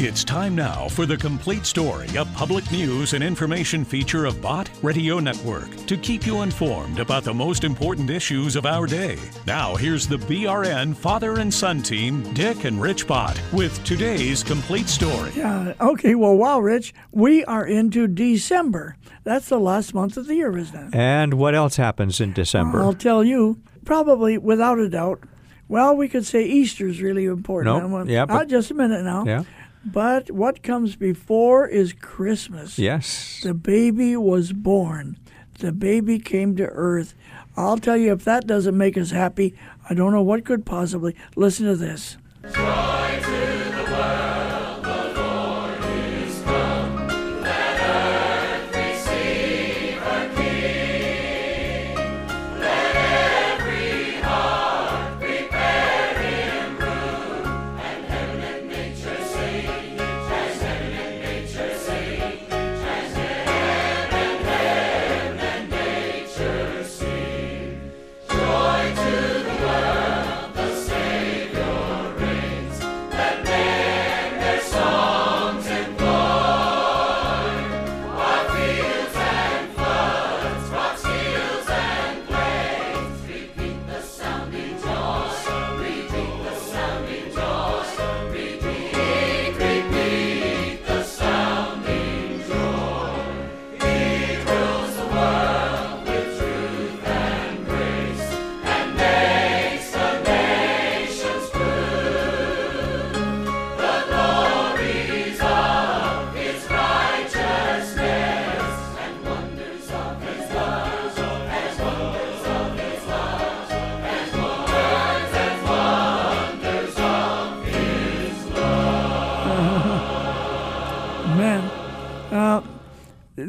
It's time now for the complete story, a public news and information feature of Bott Radio Network to keep you informed about the most important issues of our day. Now, here's the BRN father and son team, Dick and Rich Bott, with today's complete story. Yeah, okay, well, wow, Rich, we are into December. That's the last month of the year, isn't it? And what else happens in December? I'll tell you, probably without a doubt. Well, we could say Easter's really important. Nope. Yeah, uh, but- just a minute now. yeah. But what comes before is Christmas. Yes. The baby was born. The baby came to earth. I'll tell you, if that doesn't make us happy, I don't know what could possibly. Listen to this.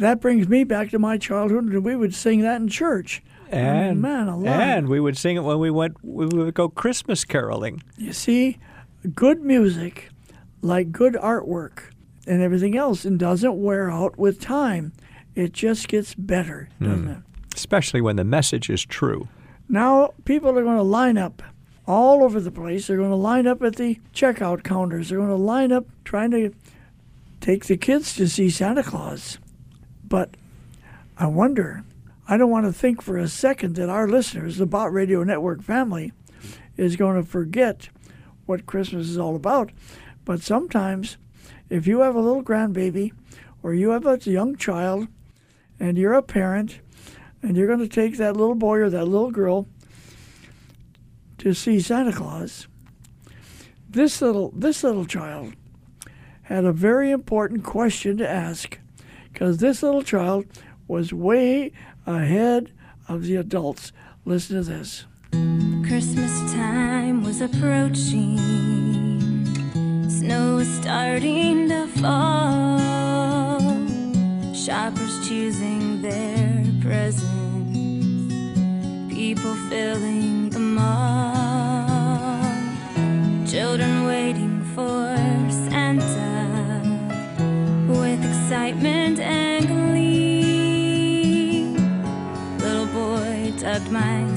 That brings me back to my childhood, and we would sing that in church. And man, alive. and we would sing it when we went. We would go Christmas caroling. You see, good music, like good artwork and everything else, and doesn't wear out with time. It just gets better, hmm. doesn't it? especially when the message is true. Now, people are going to line up all over the place. They're going to line up at the checkout counters. They're going to line up trying to take the kids to see Santa Claus. But I wonder, I don't want to think for a second that our listeners, the Bott Radio Network family, is going to forget what Christmas is all about. But sometimes, if you have a little grandbaby or you have a young child and you're a parent and you're going to take that little boy or that little girl to see Santa Claus, this little this little child had a very important question to ask because this little child was way ahead of the adults. Listen to this. Christmas time was approaching. Snow was starting to fall. Shoppers choosing their presents. People filling the mall. Children waiting for Santa with excitement my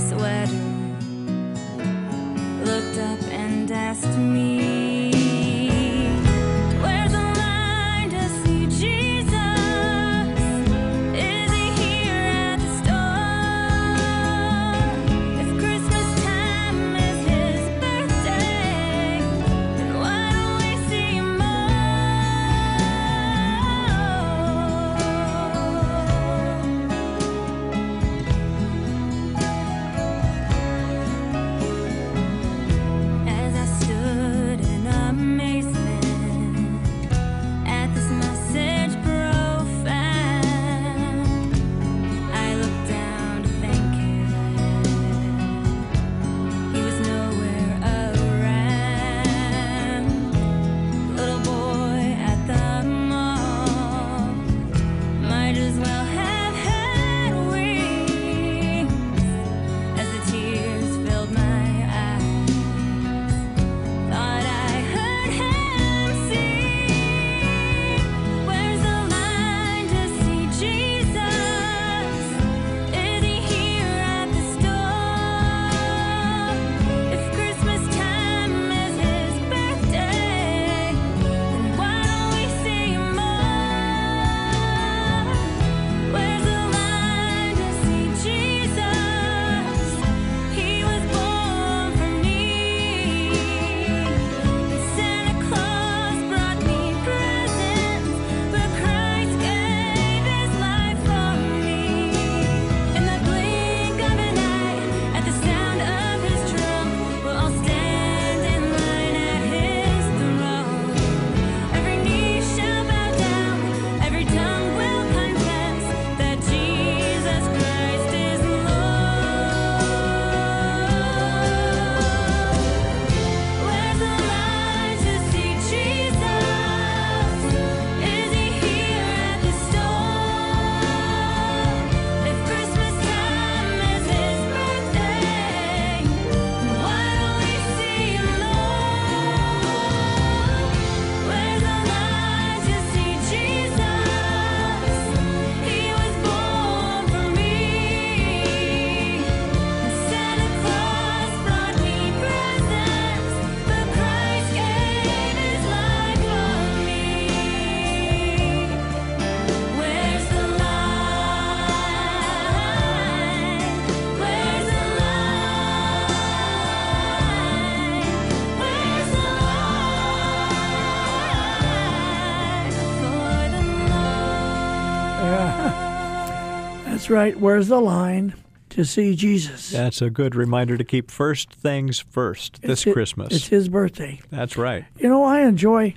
right. Where's the line to see Jesus? That's a good reminder to keep first things first It's this hi- Christmas. It's his birthday. That's right. You know, I enjoy,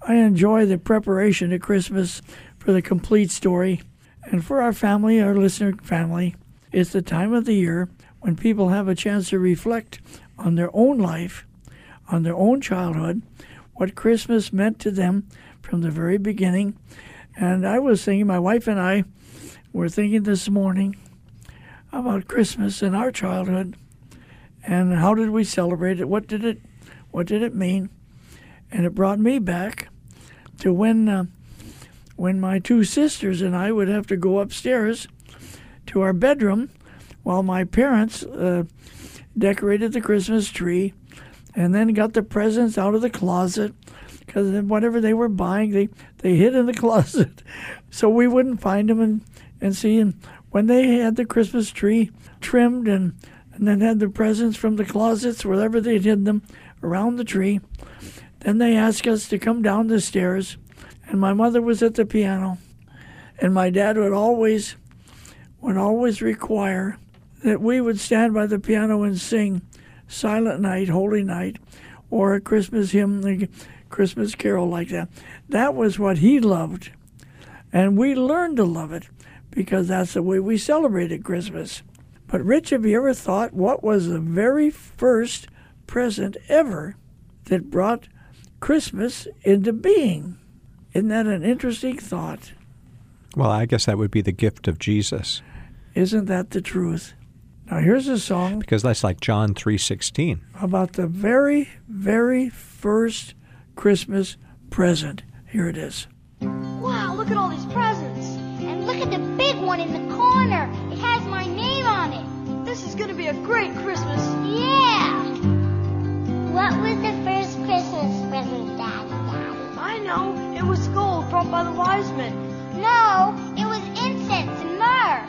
I enjoy the preparation to Christmas for the complete story, and for our family, our listener family. It's the time of the year when people have a chance to reflect on their own life, on their own childhood, what Christmas meant to them from the very beginning. And I was thinking, my wife and I were thinking this morning about Christmas in our childhood, and how did we celebrate it? What did it, what did it mean? and it brought me back to when uh, when my two sisters and I would have to go upstairs to our bedroom while my parents uh, decorated the Christmas tree and then got the presents out of the closet because whatever they were buying they, they hid in the closet so we wouldn't find them and, and see when they had the Christmas tree trimmed and, and then had the presents from the closets wherever they'd hid them around the tree then they asked us to come down the stairs, and my mother was at the piano, and my dad would always would always require that we would stand by the piano and sing Silent Night, Holy Night, or a Christmas hymn, a Christmas carol like that. That was what he loved. And we learned to love it because that's the way we celebrated Christmas. But Rich, have you ever thought what was the very first present ever that brought Christmas into being? Isn't that an interesting thought? Well, I guess that would be the gift of Jesus Isn't that the truth? Now here's a song because that's like John 3:16. about the very, very first Christmas present. Here it is. Wow, look at all these presents. Great Christmas. Yeah. What was the first Christmas present, Daddy? Daddy? I know. It was gold brought by the wise men. No, it was incense and myrrh.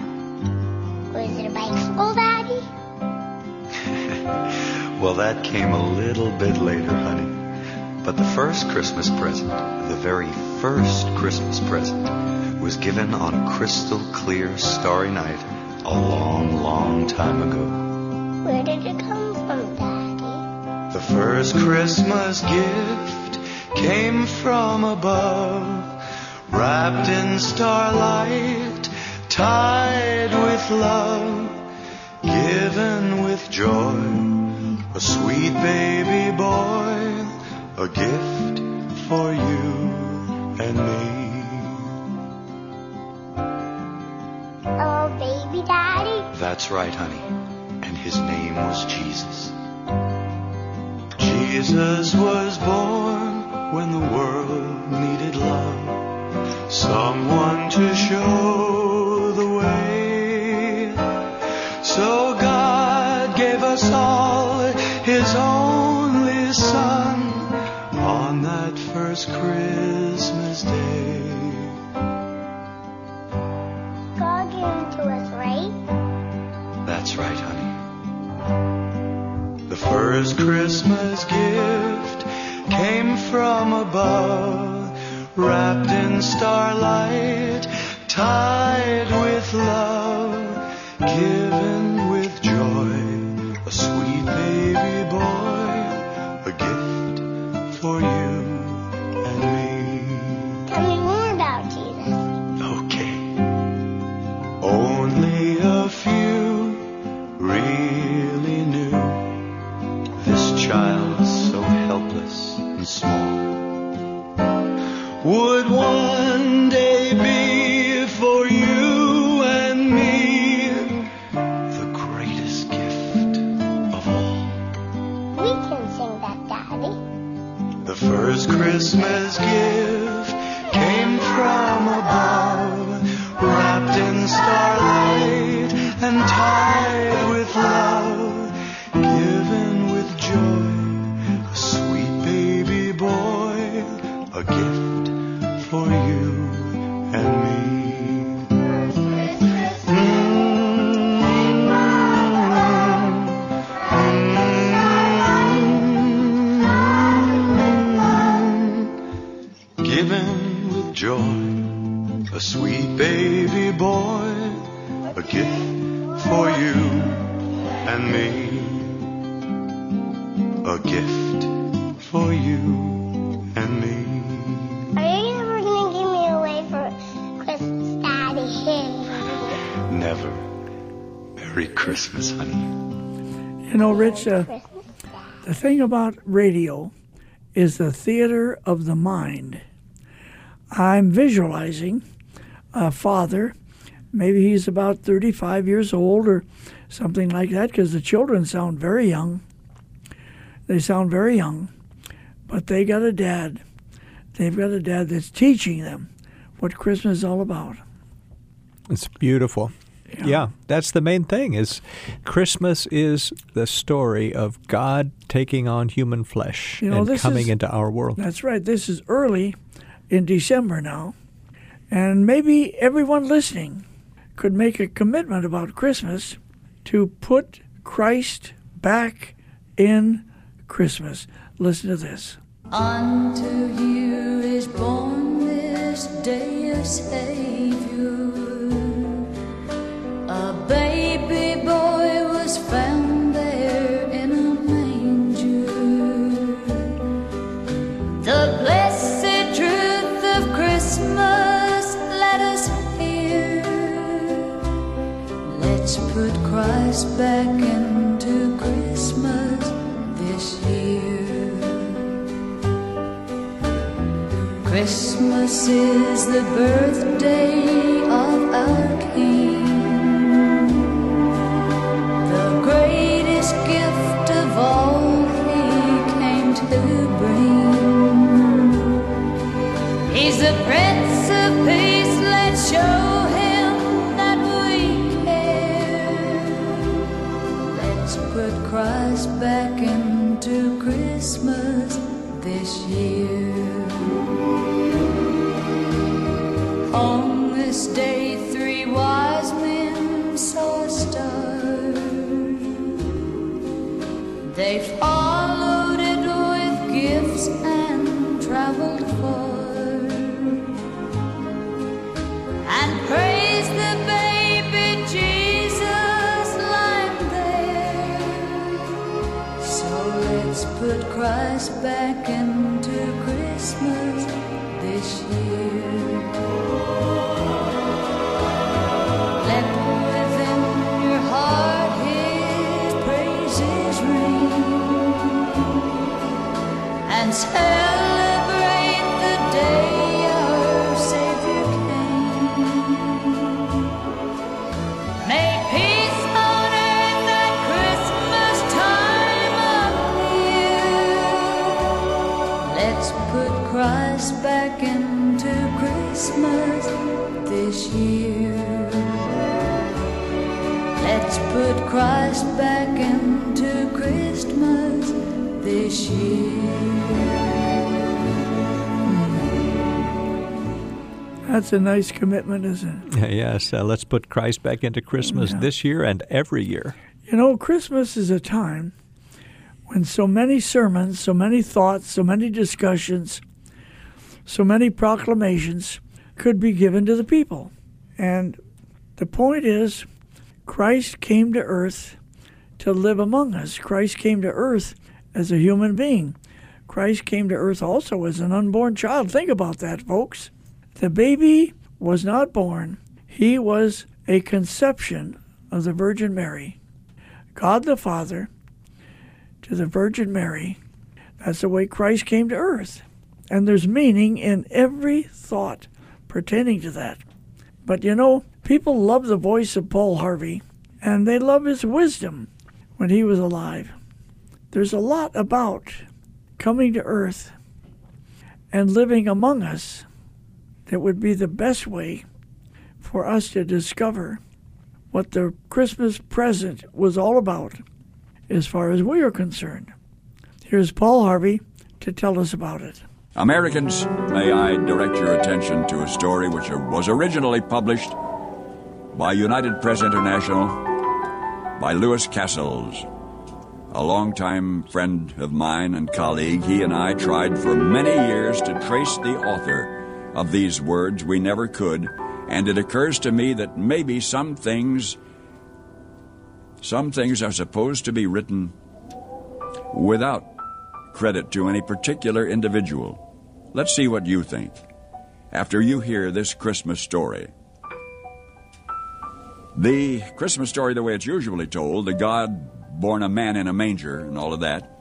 Was it a bicycle, Daddy? Well, that came a little bit later, honey. But the first Christmas present, the very first Christmas present, was given on a crystal clear starry night a long, long time ago. Where did it come from, Daddy? The first Christmas gift came from above, wrapped in starlight, tied with love, given with joy, a sweet baby boy, a gift for you and me. Oh, baby Daddy? That's right, honey. His name was Jesus. Jesus was born when the world needed love. Someone to show The first Christmas gift came from above, wrapped in starlight, tied with love, given first Christmas gift came from above, wrapped in starlight and tied Never. Merry Christmas, honey. You know, Rich, uh, the thing about radio is the theater of the mind. I'm visualizing a father, maybe he's about 35 years old or something like that, because the children sound very young. They sound very young, but they got a dad. They've got a dad that's teaching them what Christmas is all about. It's beautiful. Yeah. that's the main thing is Christmas is the story of God taking on human flesh You know, and this coming is- into our world. That's right. This is early in December now. And maybe everyone listening could make a commitment about Christmas to put Christ back in Christmas. Listen to this. Unto you is born this day a Savior. Back into Christmas this year. Christmas is the birthday of our King, the greatest gift of all He came to bring. He's the Prince of Peace. Let's show Him Christ back into Christmas this year. On this day, three wise men saw a star. They followed back That's a nice commitment, isn't it? yes, uh, let's put Christ back into Christmas Yeah. this year and every year. You know, Christmas is a time when so many sermons, so many thoughts, so many discussions, so many proclamations could be given to the people. And the point is, Christ came to earth to live among us. Christ came to earth as a human being. Christ came to earth also as an unborn child. Think about that, folks. The baby was not born, he was a conception of the Virgin Mary. God the Father to the Virgin Mary. That's the way Christ came to earth. And there's meaning in every thought pertaining to that. But you know, people love the voice of Paul Harvey, and they love his wisdom when he was alive. There's a lot about coming to earth and living among us that would be the best way for us to discover what the Christmas present was all about as far as we are concerned. Here's Paul Harvey to tell us about it. Americans, may I direct your attention to a story which was originally published by United Press International by Louis Cassels, a longtime friend of mine and colleague. He and I tried for many years to trace the author of these words. We never could, And it occurs to me that maybe some things some things are supposed to be written without credit to any particular individual. Let's see what you think after you hear this Christmas story. The Christmas story, the way it's usually told, the God born a man in a manger and all of that,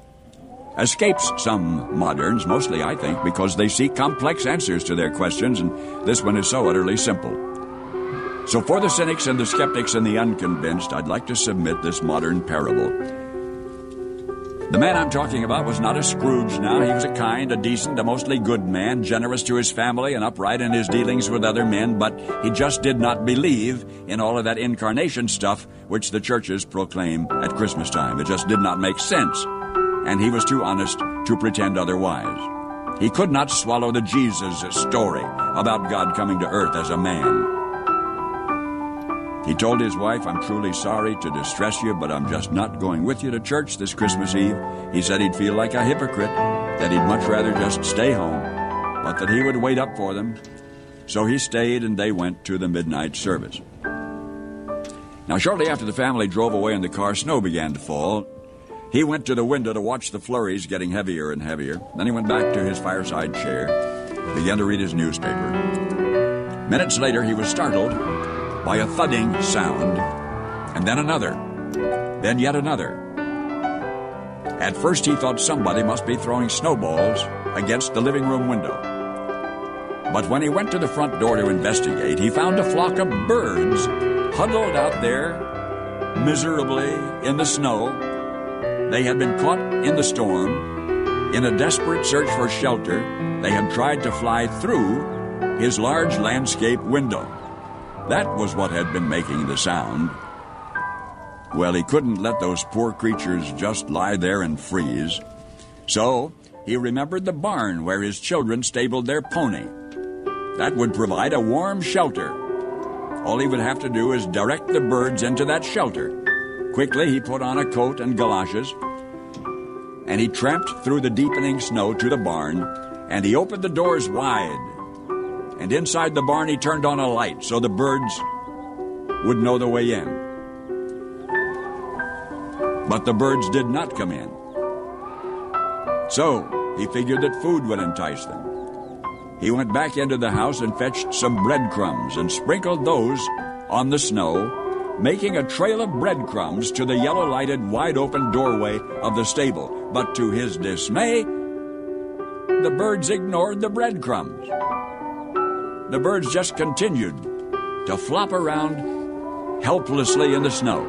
escapes some moderns, mostly I think, because they seek complex answers to their questions, and this one is so utterly simple. So, for the cynics and the skeptics and the unconvinced, I'd like to submit this modern parable. The man I'm talking about was not a Scrooge now. He was a kind, a decent, a mostly good man, generous to his family and upright in his dealings with other men, but he just did not believe in all of that incarnation stuff which the churches proclaim at Christmas time. It just did not make sense. And he was too honest to pretend otherwise. He could not swallow the Jesus story about God coming to earth as a man. He told his wife, I'm truly sorry to distress you, but I'm just not going with you to church this Christmas Eve. He said he'd feel like a hypocrite, that he'd much rather just stay home, but that he would wait up for them. So he stayed and they went to the midnight service. Now, shortly after the family drove away in the car, snow began to fall. He went to the window to watch the flurries getting heavier and heavier. Then he went back to his fireside chair, began to read his newspaper. Minutes later, he was startled by a thudding sound, and then another, then yet another. At first, he thought somebody must be throwing snowballs against the living room window. But when he went to the front door to investigate, he found a flock of birds huddled out there miserably in the snow. They had been caught in the storm. In a desperate search for shelter, they had tried to fly through his large landscape window. That was what had been making the sound. Well, he couldn't let those poor creatures just lie there and freeze. So he remembered the barn where his children stabled their pony. That would provide a warm shelter. All he would have to do is direct the birds into that shelter. Quickly, he put on a coat and galoshes, and he tramped through the deepening snow to the barn, and he opened the doors wide and inside the barn he turned on a light so the birds would know the way in. But the birds did not come in. So he figured that food would entice them. He went back into the house and fetched some breadcrumbs and sprinkled those on the snow, making a trail of breadcrumbs to the yellow lighted, wide open doorway of the stable. But to his dismay, the birds ignored the breadcrumbs the birds just continued to flop around helplessly in the snow.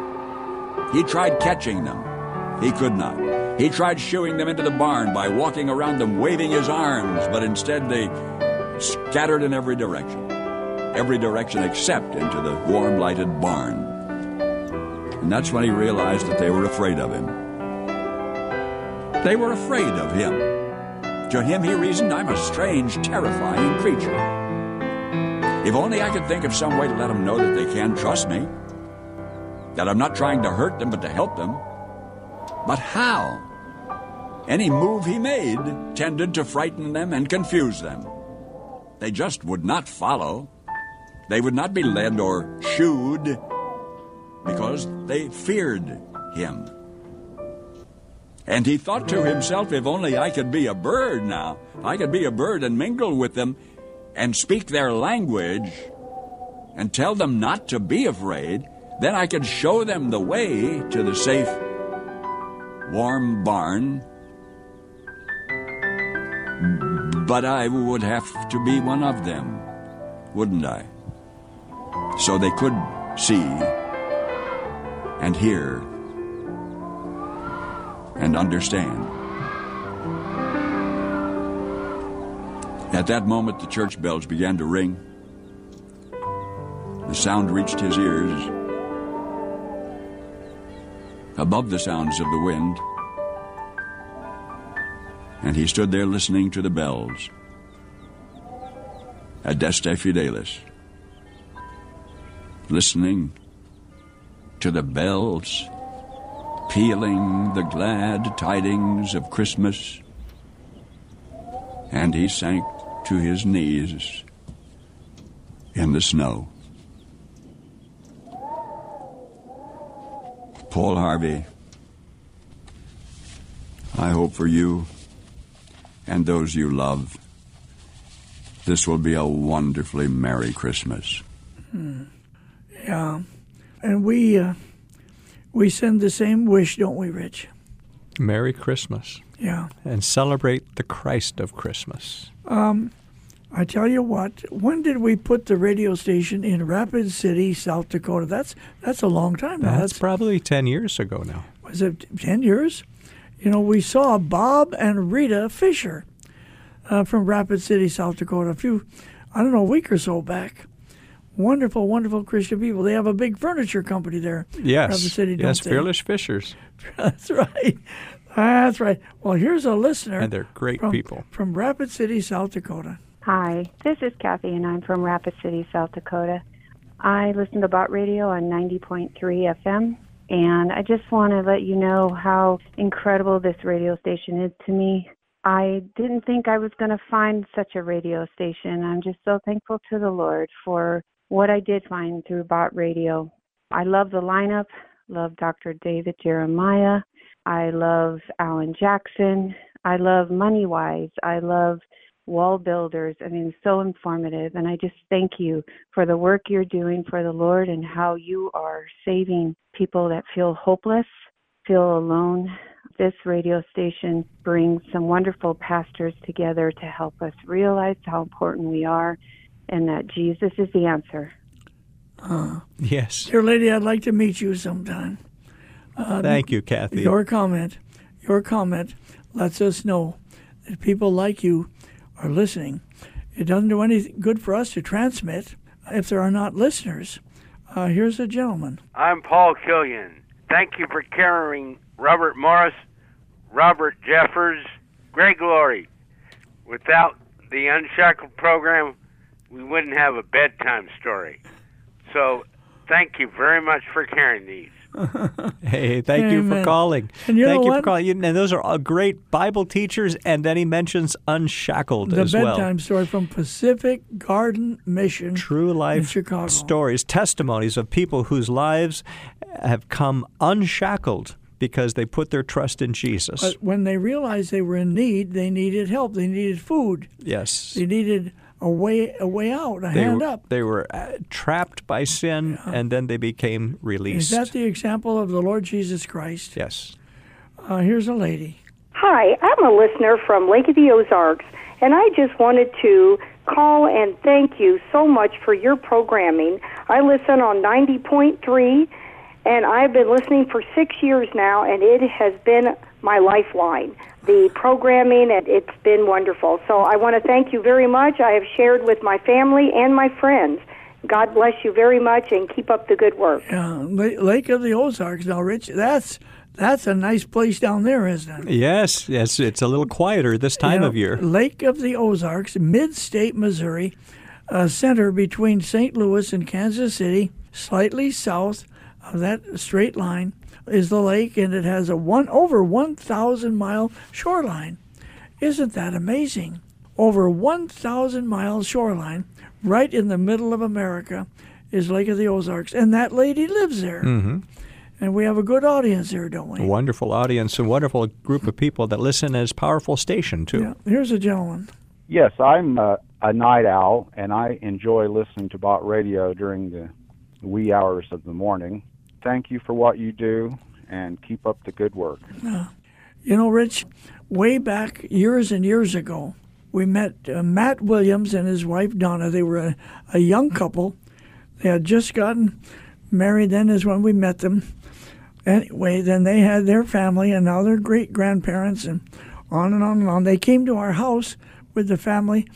He tried catching them. He could not. He tried shooing them into the barn by walking around them waving his arms, but instead they scattered in every direction. Every direction except into the warm lighted barn. And that's when he realized that they were afraid of him. They were afraid of him. To him, he reasoned, I'm a strange, terrifying creature. If only I could think of some way to let them know that they can trust me, that I'm not trying to hurt them but to help them. But how? Any move he made tended to frighten them and confuse them. They just would not follow. They would not be led or shooed because they feared him. And he thought to himself, if only I could be a bird now, I could be a bird and mingle with them, and speak their language and tell them not to be afraid, then I could show them the way to the safe, warm barn. But I would have to be one of them, wouldn't I? So they could see and hear and understand. At that moment, the church bells began to ring. The sound reached his ears. Above the sounds of the wind, and he stood there listening to the bells. Adeste Fideles. Listening to the bells, pealing the glad tidings of Christmas. And he sank to his knees in the snow. Paul Harvey, I hope for you and those you love, this will be a wonderfully Merry Christmas. Hmm. Yeah, and we uh, we send the same wish, don't we, Rich? Merry Christmas. Yeah. And celebrate the Christ of Christmas. Um, I tell you what, when did we put the radio station in Rapid City, South Dakota? That's that's a long time now. That's probably 10 years ago now. was it ten years? You know, we saw Bob and Rita Fisher uh, from Rapid City, South Dakota, a few, I don't know, a week or so back. Wonderful, wonderful Christian people. They have a big furniture company there. Yes. Rapid City, don't yes, they? Fearless Fishers. That's right. That's right. Well, here's a listener. And they're great from, people. From Rapid City, South Dakota. Hi, this is Kathy, and I'm from Rapid City, South Dakota. I listen to Bott Radio on 90.3 FM, and I just want to let you know how incredible this radio station is to me. I didn't think I was going to find such a radio station. I'm just so thankful to the Lord for what I did find through Bott Radio. I love the lineup, love Dr. David Jeremiah. I love Alan Jackson. I love Moneywise. I love WallBuilders. I mean, so informative. And I just thank you for the work you're doing for the Lord and how you are saving people that feel hopeless, feel alone. This radio station brings some wonderful pastors together to help us realize how important we are and that Jesus is the answer. Uh, Yes. dear lady, I'd like to meet you sometime. Uh, Thank you, Kathy. Your comment, your comment lets us know that people like you are listening. It doesn't do any good for us to transmit if there are not listeners. Uh, here's a gentleman. I'm Paul Killian. Thank you for carrying Robert Morris, Robert Jeffress, Greg Laurie. Without the Unshackled program, we wouldn't have a bedtime story. So, thank you very much for carrying these. Hey, thank you for calling. And you thank know you what? for calling. And those are all great Bible teachers. And then he mentions Unshackled The as bedtime story from Pacific Garden Mission. True in life Chicago. stories, testimonies of people whose lives have come unshackled because they put their trust in Jesus. But when they realized they were in need, they needed help. They needed food. yes. They needed a way a way out, a They hand were, up. they were uh, trapped by sin and then they became released. Is that the example of the Lord Jesus Christ? yes. Uh, here's a lady. Hi, I'm a listener from Lake of the Ozarks, and I just wanted to call and thank you so much for your programming. I listen on 90.3, and I've been listening for six years now, and it has been my lifeline. The programming, and it's been wonderful. So I want to thank you very much. I have shared with my family and my friends. God bless you very much, and keep up the good work. Yeah, Lake of the Ozarks. Now, Rich, that's that's a nice place down there, isn't it? Yes, yes, it's a little quieter this time Yeah, of year. Lake of the Ozarks, mid-state Missouri, a center between St. Louis and Kansas City, slightly south of that straight line is the lake, and it has a one over 1,000 mile shoreline. Isn't that amazing? Over 1,000 mile shoreline, right in the middle of America, is Lake of the Ozarks, and that lady lives there. hmm And we have a good audience there, don't we? A wonderful audience, a wonderful group of people that listen as powerful station too. Yeah. Here's a gentleman. Yes, I'm a, a night owl, and I enjoy listening to Bott Radio during the wee hours of the morning. Thank you for what you do, and keep up the good work. You know, Rich, way back years and years ago, we met uh, Matt Williams and his wife Donna. They were a, a young couple. They had just gotten married then, is when we met them. Anyway, then they had their family and now they're great grandparents and on and on and on. They came to our house with the family,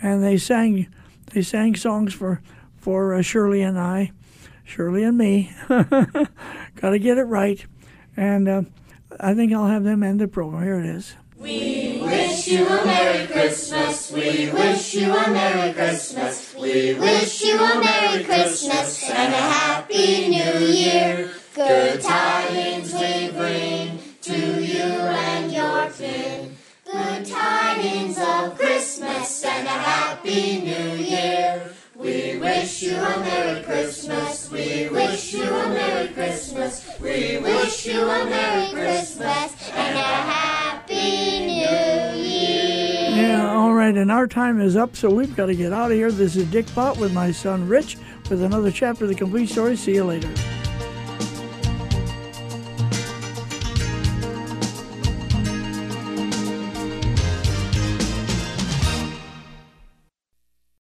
and they sang they sang songs for for uh, Shirley and I, Shirley and me. Got to get it right, and uh, I think I'll have them end the program. Here it is. We wish you a Merry Christmas. We wish you a Merry Christmas. We wish you a Merry Christmas and a Happy New Year. Good tidings we bring to you and your kin. Good tidings of Christmas and a Happy New Year. We wish you a Merry Christmas. We wish you a Merry Christmas. We wish you a Merry Christmas and a Happy New Year. Yeah, all right, and our time is up, so we've got to get out of here. This is Dick Bott with my son Rich with another chapter of the complete story. See you later.